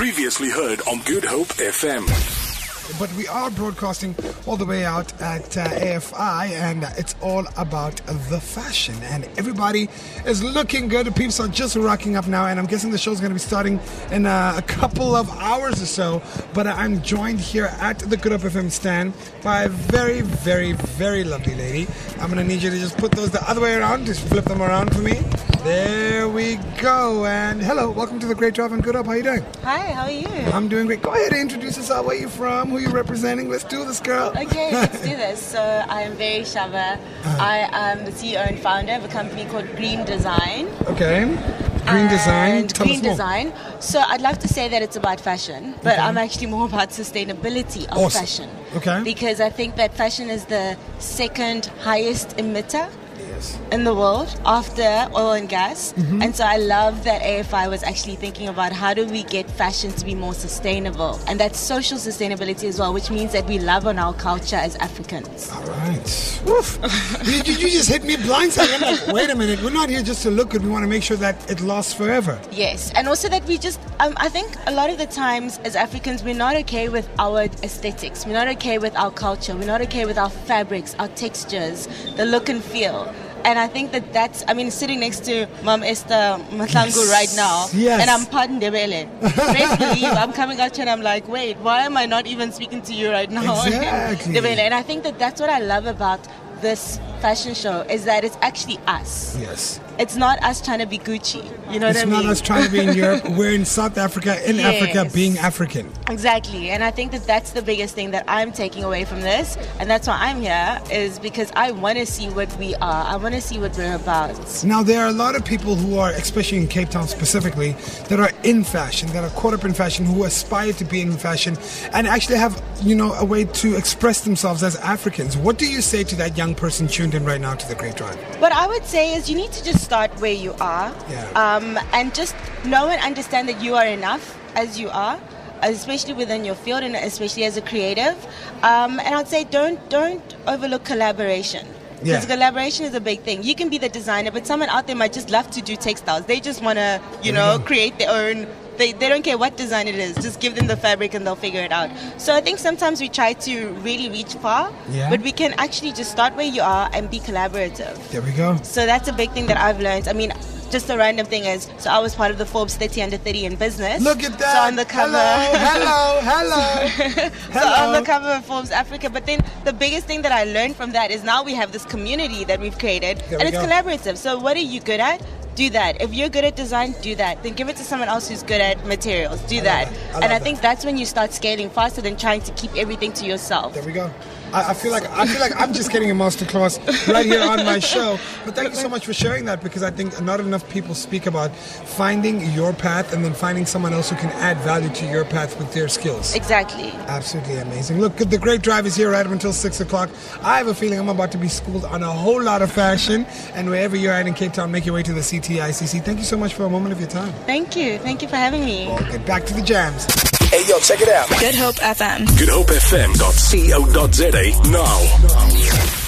Previously heard on Good Hope FM. but we are broadcasting all the way out at uh, AFI, and it's all about the fashion. And everybody is looking good. Peeps are just rocking up now, and I'm guessing the show's going to be starting in uh, a couple of hours or so. But I'm joined here at the Good Hope FM stand by a very, very, very lovely lady. I'm going to need you to just put those the other way around, just flip them around for me. There we go. And hello, welcome to the Great Drive and Good Hope. How you doing? Hi, how are you? I'm doing great. Go ahead and introduce yourself. Where are you from? Who you representing? Let's do this, girl. Okay, let's do this. So I am Vere Shaba. Uh-huh. I am the CEO and founder of a company called Green Design. Okay. Green design. Green us more. Design. So I'd love to say that it's about fashion, but I'm actually more about sustainability of Awesome. fashion. Okay. Because I think that fashion is the second highest emitter In the world after oil and gas. Mm-hmm. And so I love that AFI was actually thinking about how do we get fashion to be more sustainable. And that's social sustainability as well, which means that we love on our culture as Africans. All right. Woof. you, you- just hit me blindsided. I'm like, wait a minute. We're not here just to look good. We want to make sure that it lasts forever. Yes, and also that we just, um, I think a lot of the times as Africans, we're not okay with our aesthetics. We're not okay with our culture. We're not okay with our fabrics, our textures, the look and feel. And I think that that's, I mean, sitting next to Mom Esther Mahlangu Yes. right now, Yes. and I'm pardon Ndebele. Best believe I'm coming out and I'm like, wait, why am I not even speaking to you right now? Exactly. And I think that that's what I love about this fashion show is that it's actually us. Yes. It's not us trying to be Gucci. You know It's what I not us trying to be in Europe. We're in South Africa, in Africa, being African. Exactly, and I think that that's the biggest thing that I'm taking away from this, and that's why I'm here is because I want to see what we are. I want to see what we're about. Now, there are a lot of people who are, especially in Cape Town specifically, that are in fashion, that are caught up in fashion, who aspire to be in fashion, and actually have, you know, a way to express themselves as Africans. What do you say to that young person tuned in right now to the Great Drive? What I would say is you need to just start where you are, Yeah. um, and just know and understand that you are enough as you are. Especially within your field, and especially as a creative, um, and I'd say don't don't overlook collaboration. Yeah. Because collaboration is a big thing. You can be the designer, but someone out there might just love to do textiles. They just want to, you know, go. create their own. They, they don't care what design it is. Just give them the fabric and they'll figure it out. So I think sometimes we try to really reach far, Yeah. but we can actually just start where you are and be collaborative. There we go. So that's a big thing that I've learned. I mean, just a random thing is, so I was part of the Forbes 30 under 30 in business. Look at that. So on the cover. Hello, hello, hello. So on the cover of Forbes Africa, but then the biggest thing that I learned from that is now we have this community that we've created, There and we it's go. collaborative. So what are you good at? Do that. If you're good at design, do that. Then give it to someone else who's good at materials. Do that. that. I and I that. think that's when you start scaling faster than trying to keep everything to yourself. There we go. I, I feel like I feel like I'm just getting a masterclass right here on my show. But thank you so much for sharing that because I think not enough people speak about finding your path and then finding someone else who can add value to your path with their skills. Exactly. Absolutely amazing. Look, the great drive is here right up until six o'clock. I have a feeling I'm about to be schooled on a whole lot of fashion. And wherever you're at in Cape Town, make your way to the CTICC. Thank you so much for a moment of your time. Thank you. Thank you for having me. We'll get back to the jams. Hey, yo, check it out. Good Hope FM. GoodHopeFM.co.za now.